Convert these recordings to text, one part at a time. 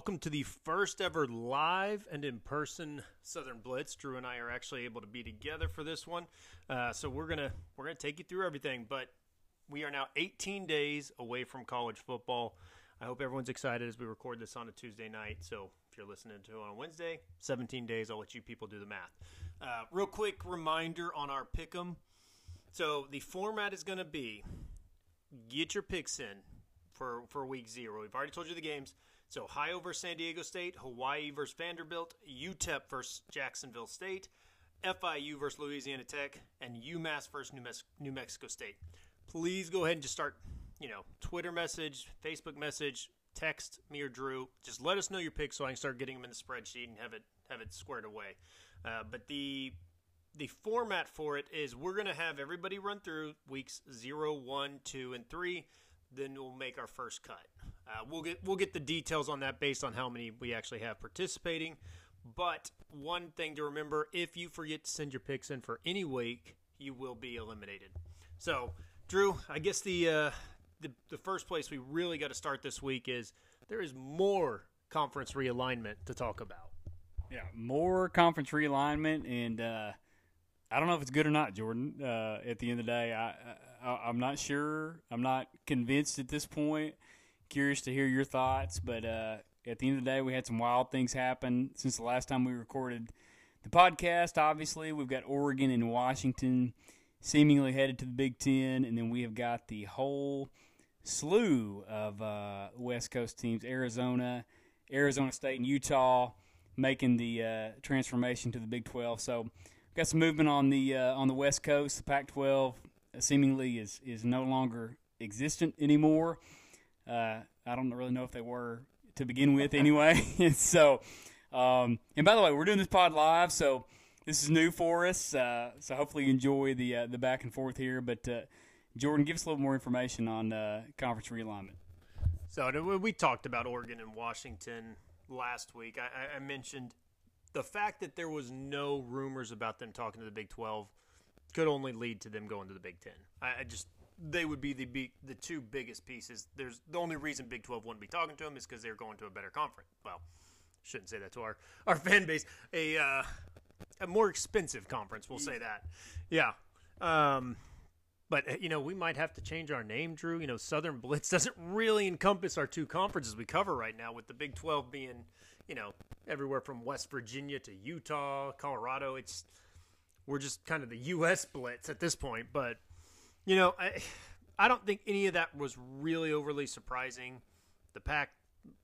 welcome to the first ever live and in person Southern Blitz. Drew and I are actually able to be together for this one, uh, so we're gonna we're gonna take you through everything. But we are now 18 days away from college football. I hope everyone's excited as we record this on a Tuesday night. So if you're listening to it on Wednesday, 17 days. I'll let you people do the math. Uh, real quick reminder on our pick'em. So the format is going to be get your picks in for for week zero. We've already told you the games. So Ohio versus San Diego State, Hawaii versus Vanderbilt, UTEP versus Jacksonville State, FIU versus Louisiana Tech, and UMass versus New, Mes- New Mexico State. Please go ahead and just start, you know, Twitter message, Facebook message, text me or Drew. Just let us know your picks so I can start getting them in the spreadsheet and have it have it squared away. Uh, but the the format for it is we're going to have everybody run through weeks 0, 1, 2, and 3. Then we'll make our first cut. Uh, we'll get we'll get the details on that based on how many we actually have participating. But one thing to remember: if you forget to send your picks in for any week, you will be eliminated. So, Drew, I guess the uh, the, the first place we really got to start this week is there is more conference realignment to talk about. Yeah, more conference realignment, and uh, I don't know if it's good or not, Jordan. Uh, at the end of the day, I, I I'm not sure. I'm not convinced at this point curious to hear your thoughts. But uh, at the end of the day, we had some wild things happen since the last time we recorded the podcast. Obviously, we've got Oregon and Washington seemingly headed to the Big Ten, and then we have got the whole slew of uh, West Coast teams: Arizona, Arizona State, and Utah making the uh, transformation to the Big 12. So, got some movement on the uh, on the West Coast. The Pac-12 seemingly is is no longer existent anymore. Uh, I don't really know if they were to begin with anyway. so, um, and by the way, we're doing this pod live, so this is new for us. Uh, so hopefully you enjoy the uh, the back and forth here. But uh, Jordan, give us a little more information on uh, conference realignment. So we talked about Oregon and Washington last week. I, I mentioned the fact that there was no rumors about them talking to the Big Twelve could only lead to them going to the Big Ten. I, I just they would be the be, the two biggest pieces. There's the only reason Big 12 wouldn't be talking to them is because they're going to a better conference. Well, shouldn't say that to our our fan base. A uh, a more expensive conference, we'll say that. Yeah. Um, but you know, we might have to change our name, Drew. You know, Southern Blitz doesn't really encompass our two conferences we cover right now, with the Big 12 being, you know, everywhere from West Virginia to Utah, Colorado. It's we're just kind of the U.S. Blitz at this point, but you know, I I don't think any of that was really overly surprising. The Pac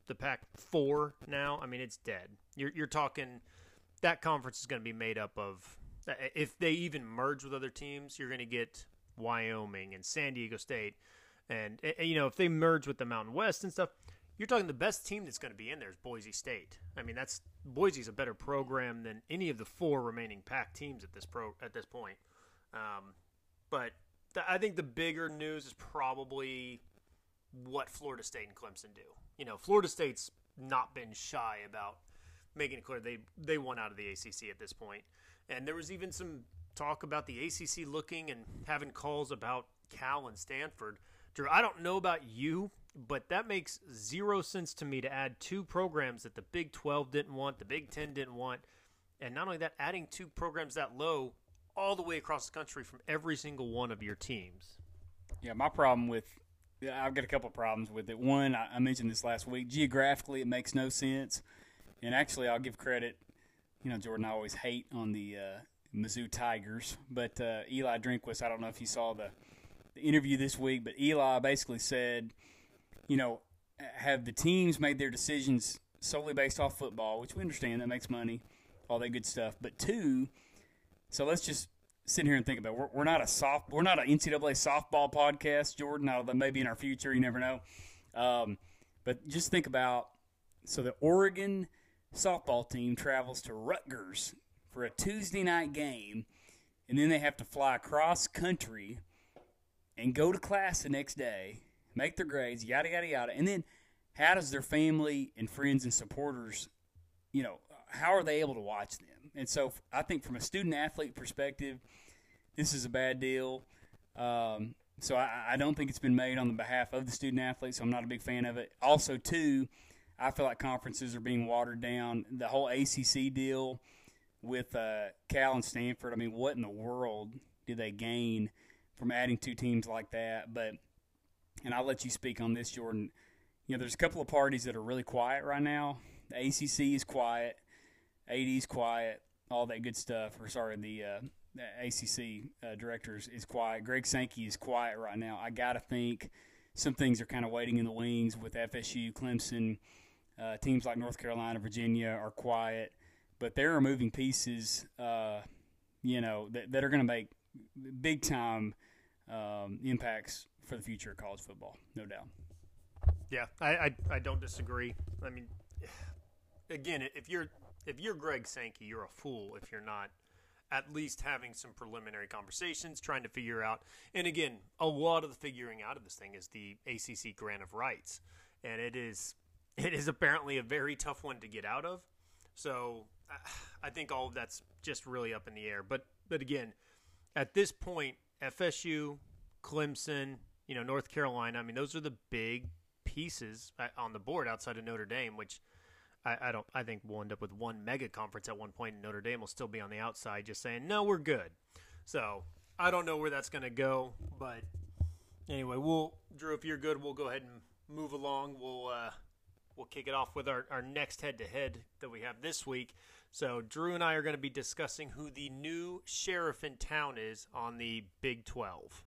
the Pac four now, I mean, it's dead. You're you're talking that conference is going to be made up of uh, if they even merge with other teams, you're going to get Wyoming and San Diego State, and you know if they merge with the Mountain West and stuff, you're talking the best team that's going to be in there is Boise State. I mean, that's Boise's a better program than any of the four remaining Pac teams at this pro at this point. Um, but I think the bigger news is probably what Florida State and Clemson do. You know, Florida State's not been shy about making it clear they they won out of the ACC at this point, and there was even some talk about the ACC looking and having calls about Cal and Stanford. Drew, I don't know about you, but that makes zero sense to me to add two programs that the Big 12 didn't want, the Big 10 didn't want, and not only that, adding two programs that low all the way across the country from every single one of your teams. Yeah, my problem with I've got a couple of problems with it. One, I mentioned this last week. Geographically, it makes no sense. And actually, I'll give credit. You know, Jordan, I always hate on the uh, Mizzou Tigers, but uh, Eli Drinkwitz. I don't know if you saw the, the interview this week, but Eli basically said, you know, have the teams made their decisions solely based off football, which we understand that makes money, all that good stuff. But two, so let's just sit here and think about it. We're, we're not a soft, we're not an NCAA softball podcast, Jordan. Although maybe in our future, you never know. Um, but just think about so the Oregon softball team travels to Rutgers for a Tuesday night game, and then they have to fly across country and go to class the next day, make their grades, yada yada yada, and then how does their family and friends and supporters, you know, how are they able to watch them? And so I think from a student athlete perspective, this is a bad deal. Um, so I, I, don't think it's been made on the behalf of the student athletes. So I'm not a big fan of it. Also, too, I feel like conferences are being watered down. The whole ACC deal with uh, Cal and Stanford. I mean, what in the world do they gain from adding two teams like that? But and I'll let you speak on this, Jordan. You know, there's a couple of parties that are really quiet right now. The ACC is quiet, AD is quiet, all that good stuff. Or sorry, the, uh, ACC uh, directors is quiet. Greg Sankey is quiet right now. I gotta think some things are kind of waiting in the wings with FSU, Clemson. Uh, teams like North Carolina, Virginia are quiet, but there are moving pieces, uh, you know, that, that are going to make big time um, impacts for the future of college football, no doubt. Yeah, I, I, I don't disagree. I mean, again, if you're if you're Greg Sankey, you're a fool if you're not at least having some preliminary conversations, trying to figure out. And again, a lot of the figuring out of this thing is the ACC grant of rights, and it is it is apparently a very tough one to get out of. So I think all of that's just really up in the air. But but again, at this point, FSU, Clemson, you know, North Carolina. I mean, those are the big pieces uh, on the board outside of Notre Dame, which I, I don't. I think we'll end up with one mega conference at one point, and Notre Dame will still be on the outside, just saying, "No, we're good." So I don't know where that's going to go, but anyway, we'll Drew. If you're good, we'll go ahead and move along. We'll uh, we'll kick it off with our, our next head to head that we have this week. So Drew and I are going to be discussing who the new sheriff in town is on the Big Twelve.